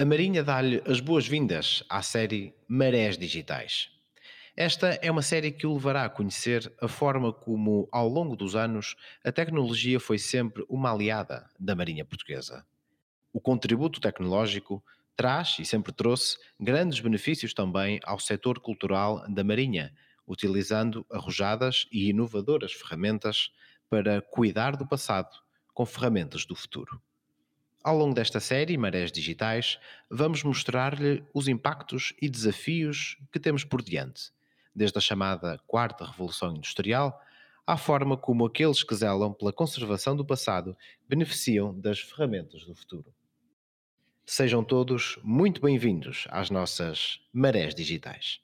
A Marinha dá-lhe as boas-vindas à série Marés Digitais. Esta é uma série que o levará a conhecer a forma como, ao longo dos anos, a tecnologia foi sempre uma aliada da Marinha Portuguesa. O contributo tecnológico traz e sempre trouxe grandes benefícios também ao setor cultural da Marinha, utilizando arrojadas e inovadoras ferramentas para cuidar do passado com ferramentas do futuro. Ao longo desta série, Marés Digitais, vamos mostrar-lhe os impactos e desafios que temos por diante, desde a chamada Quarta Revolução Industrial à forma como aqueles que zelam pela conservação do passado beneficiam das ferramentas do futuro. Sejam todos muito bem-vindos às nossas Marés Digitais.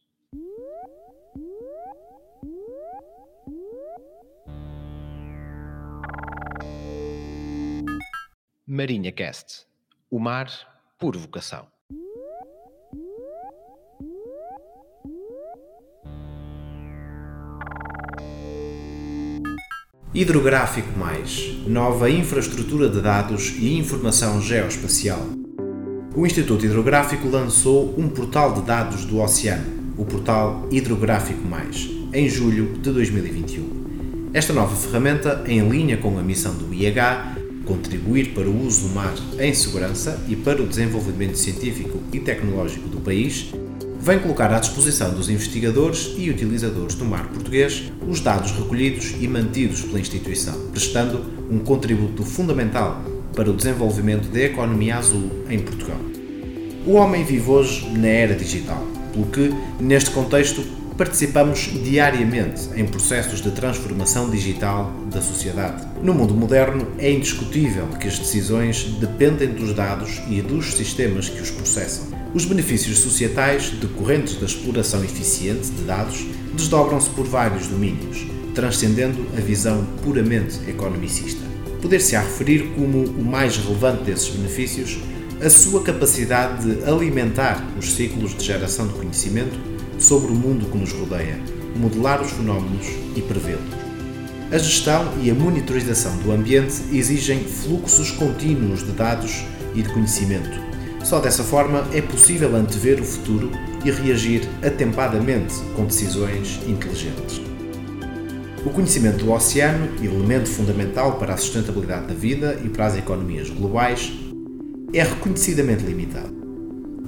Marinha Cast. O mar por vocação. Hidrográfico Mais nova infraestrutura de dados e informação geoespacial. O Instituto Hidrográfico lançou um portal de dados do oceano, o portal Hidrográfico Mais, em julho de 2021. Esta nova ferramenta, em linha com a missão do IH, contribuir para o uso do mar em segurança e para o desenvolvimento científico e tecnológico do país, vem colocar à disposição dos investigadores e utilizadores do mar português os dados recolhidos e mantidos pela instituição, prestando um contributo fundamental para o desenvolvimento da economia azul em Portugal. O homem vive hoje na era digital, pelo que, neste contexto, participamos diariamente em processos de transformação digital da sociedade. No mundo moderno, é indiscutível que as decisões dependem dos dados e dos sistemas que os processam. Os benefícios societais decorrentes da exploração eficiente de dados desdobram-se por vários domínios, transcendendo a visão puramente economicista. Poder-se-á referir como o mais relevante desses benefícios a sua capacidade de alimentar os ciclos de geração de conhecimento sobre o mundo que nos rodeia, modelar os fenómenos e prevê-los. A gestão e a monitorização do ambiente exigem fluxos contínuos de dados e de conhecimento. Só dessa forma é possível antever o futuro e reagir atempadamente com decisões inteligentes. O conhecimento do oceano, elemento fundamental para a sustentabilidade da vida e para as economias globais, é reconhecidamente limitado.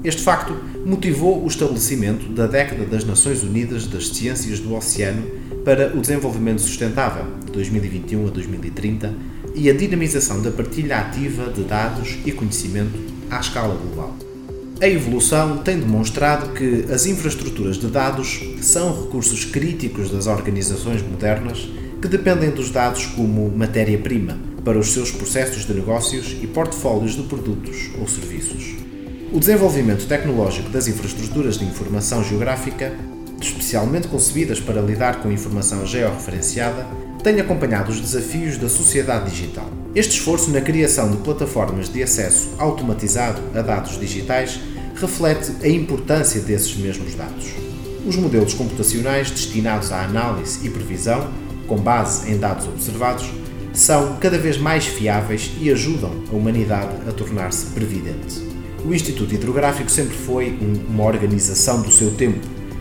Este facto motivou o estabelecimento da década das Nações Unidas das Ciências do Oceano para o Desenvolvimento Sustentável, de 2021 a 2030, e a dinamização da partilha ativa de dados e conhecimento à escala global. A evolução tem demonstrado que as infraestruturas de dados são recursos críticos das organizações modernas que dependem dos dados como matéria-prima para os seus processos de negócios e portfólios de produtos ou serviços. O desenvolvimento tecnológico das infraestruturas de informação geográfica, especialmente concebidas para lidar com informação georreferenciada, tem acompanhado os desafios da sociedade digital. Este esforço na criação de plataformas de acesso automatizado a dados digitais reflete a importância desses mesmos dados. Os modelos computacionais destinados à análise e previsão, com base em dados observados, são cada vez mais fiáveis e ajudam a humanidade a tornar-se previdente. O Instituto Hidrográfico sempre foi uma organização do seu tempo.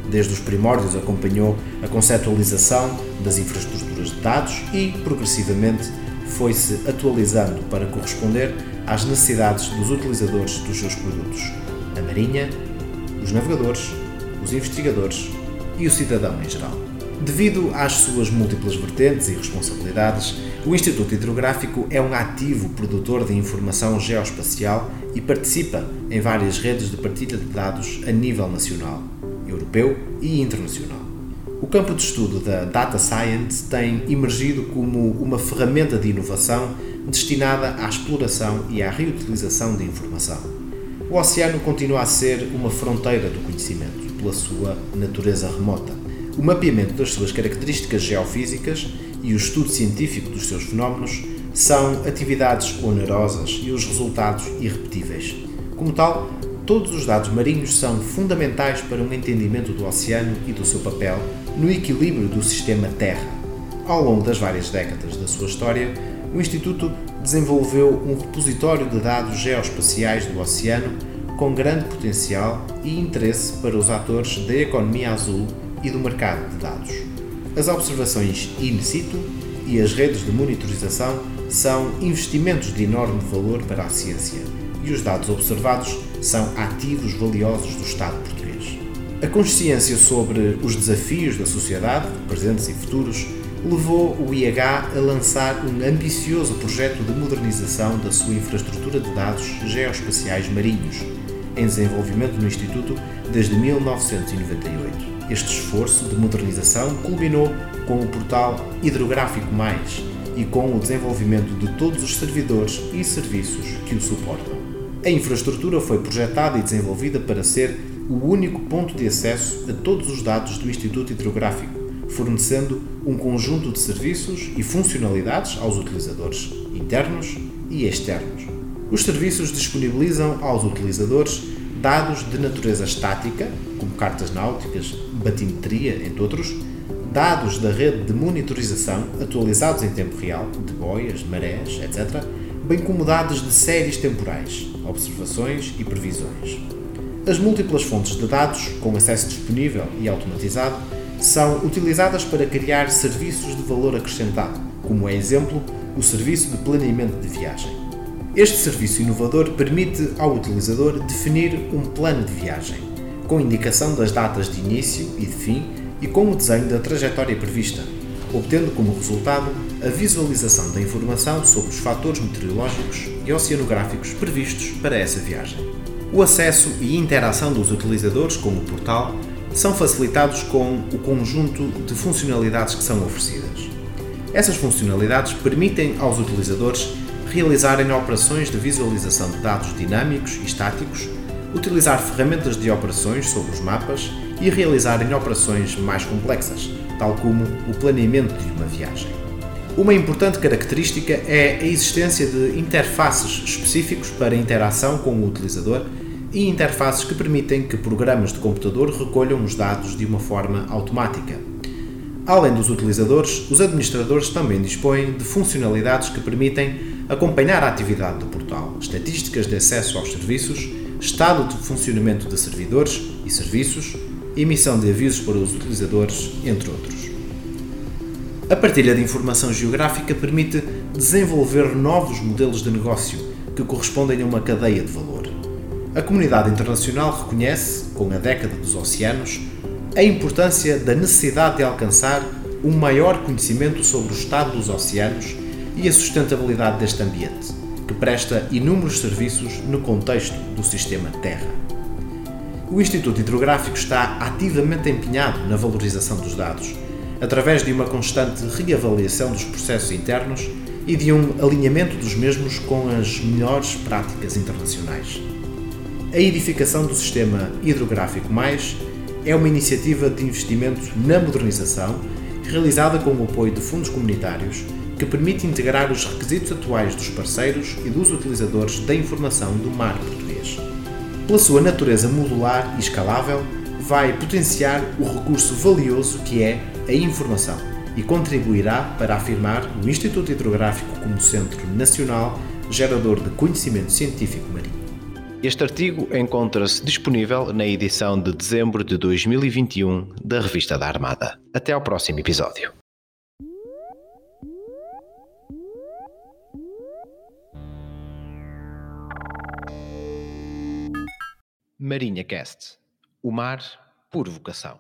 Desde os primórdios acompanhou a conceptualização das infraestruturas de dados e, progressivamente, foi-se atualizando para corresponder às necessidades dos utilizadores dos seus produtos, a Marinha, os navegadores, os investigadores e o cidadão em geral. Devido às suas múltiplas vertentes e responsabilidades, o Instituto Hidrográfico é um ativo produtor de informação geoespacial e participa em várias redes de partilha de dados a nível nacional, europeu e internacional. O campo de estudo da Data Science tem emergido como uma ferramenta de inovação destinada à exploração e à reutilização de informação. O oceano continua a ser uma fronteira do conhecimento, pela sua natureza remota. O mapeamento das suas características geofísicas e o estudo científico dos seus fenómenos são atividades onerosas e os resultados irrepetíveis. Como tal, todos os dados marinhos são fundamentais para um entendimento do oceano e do seu papel no equilíbrio do sistema Terra. Ao longo das várias décadas da sua história, o Instituto desenvolveu um repositório de dados geoespaciais do oceano com grande potencial e interesse para os atores da economia azul e do mercado de dados. As observações in situ e as redes de monitorização são investimentos de enorme valor para a ciência e os dados observados são ativos valiosos do Estado português. A consciência sobre os desafios da sociedade, presentes e futuros, levou o IH a lançar um ambicioso projeto de modernização da sua infraestrutura de dados geoespaciais marinhos, em desenvolvimento no Instituto desde 1998. Este esforço de modernização culminou com o portal Hidrográfico Mais e com o desenvolvimento de todos os servidores e serviços que o suportam. A infraestrutura foi projetada e desenvolvida para ser o único ponto de acesso a todos os dados do Instituto Hidrográfico fornecendo um conjunto de serviços e funcionalidades aos utilizadores internos e externos. Os serviços disponibilizam aos utilizadores dados de natureza estática, como cartas náuticas, batimetria, entre outros, dados da rede de monitorização atualizados em tempo real, de boias, marés, etc., bem como dados de séries temporais, observações e previsões. As múltiplas fontes de dados, com acesso disponível e automatizado, são utilizadas para criar serviços de valor acrescentado, como é exemplo o serviço de planeamento de viagem. Este serviço inovador permite ao utilizador definir um plano de viagem, com indicação das datas de início e de fim e com o desenho da trajetória prevista, obtendo como resultado a visualização da informação sobre os fatores meteorológicos e oceanográficos previstos para essa viagem. O acesso e interação dos utilizadores com o portal são facilitados com o conjunto de funcionalidades que são oferecidas. Essas funcionalidades permitem aos utilizadores realizarem operações de visualização de dados dinâmicos e estáticos, utilizar ferramentas de operações sobre os mapas e realizarem operações mais complexas, tal como o planeamento de uma viagem. Uma importante característica é a existência de interfaces específicos para interação com o utilizador e interfaces que permitem que programas de computador recolham os dados de uma forma automática. Além dos utilizadores, os administradores também dispõem de funcionalidades que permitem acompanhar a atividade do portal, estatísticas de acesso aos serviços, estado de funcionamento de servidores e serviços, emissão de avisos para os utilizadores, entre outros. A partilha de informação geográfica permite desenvolver novos modelos de negócio que correspondem a uma cadeia de valor. A comunidade internacional reconhece, com a década dos oceanos, a importância da necessidade de alcançar um maior conhecimento sobre o estado dos oceanos e a sustentabilidade deste ambiente, que presta inúmeros serviços no contexto do sistema Terra. O Instituto Hidrográfico está ativamente empenhado na valorização dos dados, através de uma constante reavaliação dos processos internos e de um alinhamento dos mesmos com as melhores práticas internacionais. A edificação do sistema hidrográfico mais é uma iniciativa de investimento na modernização realizada com o apoio de fundos comunitários que permite integrar os requisitos atuais dos parceiros e dos utilizadores da informação do mar português. Pela sua natureza modular e escalável, vai potenciar o recurso valioso que é a informação e contribuirá para afirmar o Instituto Hidrográfico como Centro Nacional Gerador de Conhecimento Científico Marinho. Este artigo encontra-se disponível na edição de dezembro de 2021 da Revista da Armada. Até ao próximo episódio. Marinha Cast. O mar por vocação.